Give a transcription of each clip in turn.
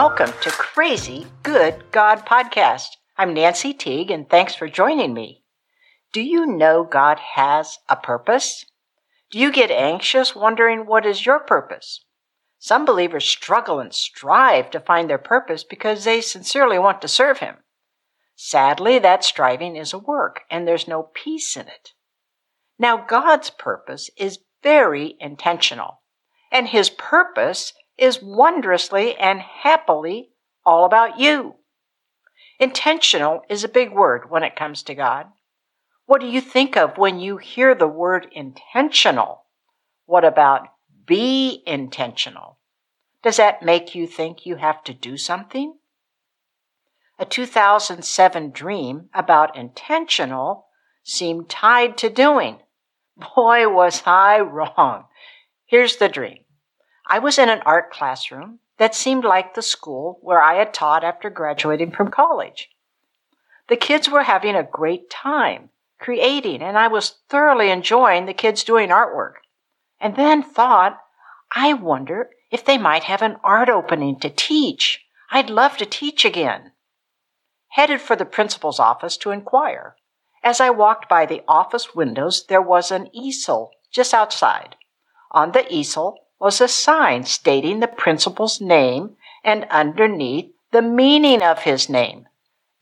Welcome to Crazy Good God Podcast. I'm Nancy Teague, and thanks for joining me. Do you know God has a purpose? Do you get anxious wondering what is your purpose? Some believers struggle and strive to find their purpose because they sincerely want to serve Him. Sadly, that striving is a work, and there's no peace in it. Now, God's purpose is very intentional, and His purpose is wondrously and happily all about you. Intentional is a big word when it comes to God. What do you think of when you hear the word intentional? What about be intentional? Does that make you think you have to do something? A 2007 dream about intentional seemed tied to doing. Boy, was I wrong. Here's the dream. I was in an art classroom that seemed like the school where I had taught after graduating from college. The kids were having a great time creating, and I was thoroughly enjoying the kids doing artwork. And then thought, I wonder if they might have an art opening to teach. I'd love to teach again. Headed for the principal's office to inquire. As I walked by the office windows, there was an easel just outside. On the easel was a sign stating the principal's name and underneath the meaning of his name.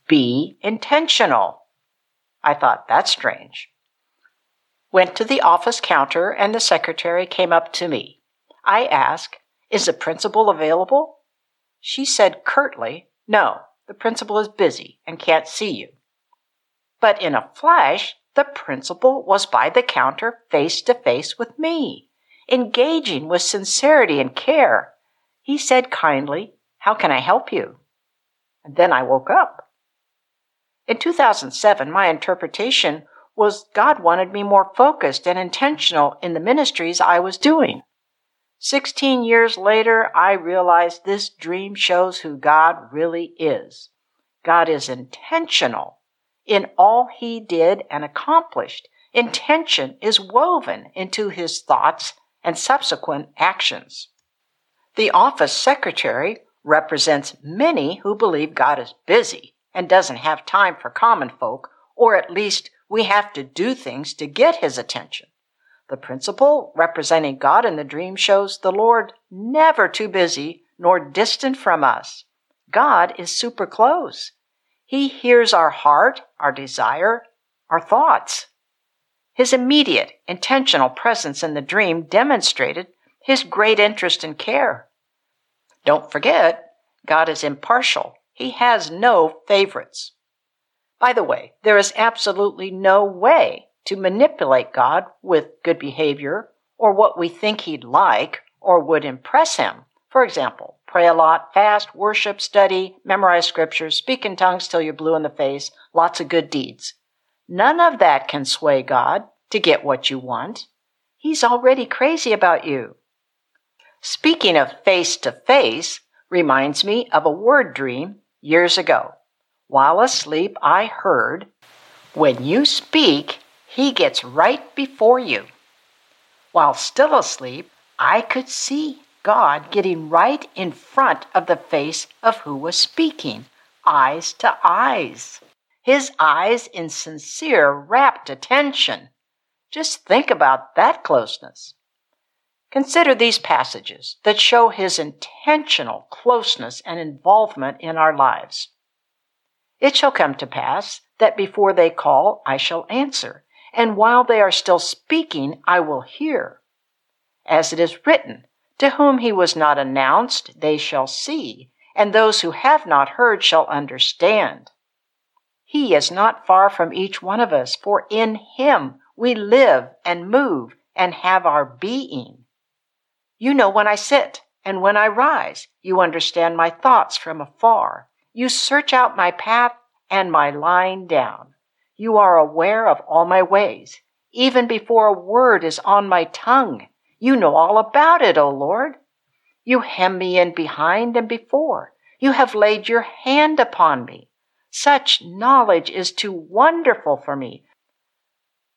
Be intentional. I thought, that's strange. Went to the office counter and the secretary came up to me. I asked, Is the principal available? She said curtly, No, the principal is busy and can't see you. But in a flash, the principal was by the counter face to face with me engaging with sincerity and care. He said kindly, How can I help you? And then I woke up. In 2007, my interpretation was God wanted me more focused and intentional in the ministries I was doing. Sixteen years later, I realized this dream shows who God really is. God is intentional in all he did and accomplished. Intention is woven into his thoughts and subsequent actions. The office secretary represents many who believe God is busy and doesn't have time for common folk, or at least we have to do things to get his attention. The principal representing God in the dream shows the Lord never too busy nor distant from us. God is super close. He hears our heart, our desire, our thoughts. His immediate, intentional presence in the dream demonstrated his great interest and care. Don't forget, God is impartial. He has no favorites. By the way, there is absolutely no way to manipulate God with good behavior or what we think he'd like or would impress him. For example, pray a lot, fast, worship, study, memorize scriptures, speak in tongues till you're blue in the face, lots of good deeds. None of that can sway God to get what you want. He's already crazy about you. Speaking of face to face reminds me of a word dream years ago. While asleep, I heard, When you speak, he gets right before you. While still asleep, I could see God getting right in front of the face of who was speaking, eyes to eyes his eyes in sincere, rapt attention. Just think about that closeness. Consider these passages that show his intentional closeness and involvement in our lives. It shall come to pass that before they call, I shall answer, and while they are still speaking, I will hear. As it is written, To whom he was not announced, they shall see, and those who have not heard shall understand. He is not far from each one of us, for in Him we live and move and have our being. You know when I sit and when I rise. You understand my thoughts from afar. You search out my path and my lying down. You are aware of all my ways. Even before a word is on my tongue, you know all about it, O Lord. You hem me in behind and before. You have laid your hand upon me. Such knowledge is too wonderful for me.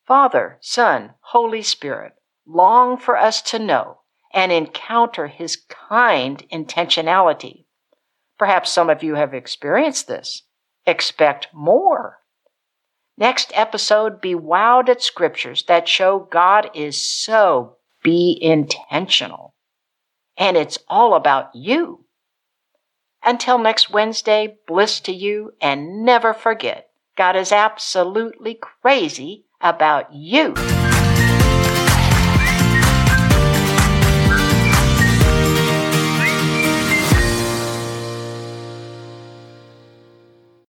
Father, Son, Holy Spirit long for us to know and encounter His kind intentionality. Perhaps some of you have experienced this. Expect more. Next episode, be wowed at scriptures that show God is so be intentional. And it's all about you. Until next Wednesday, bliss to you and never forget, God is absolutely crazy about you.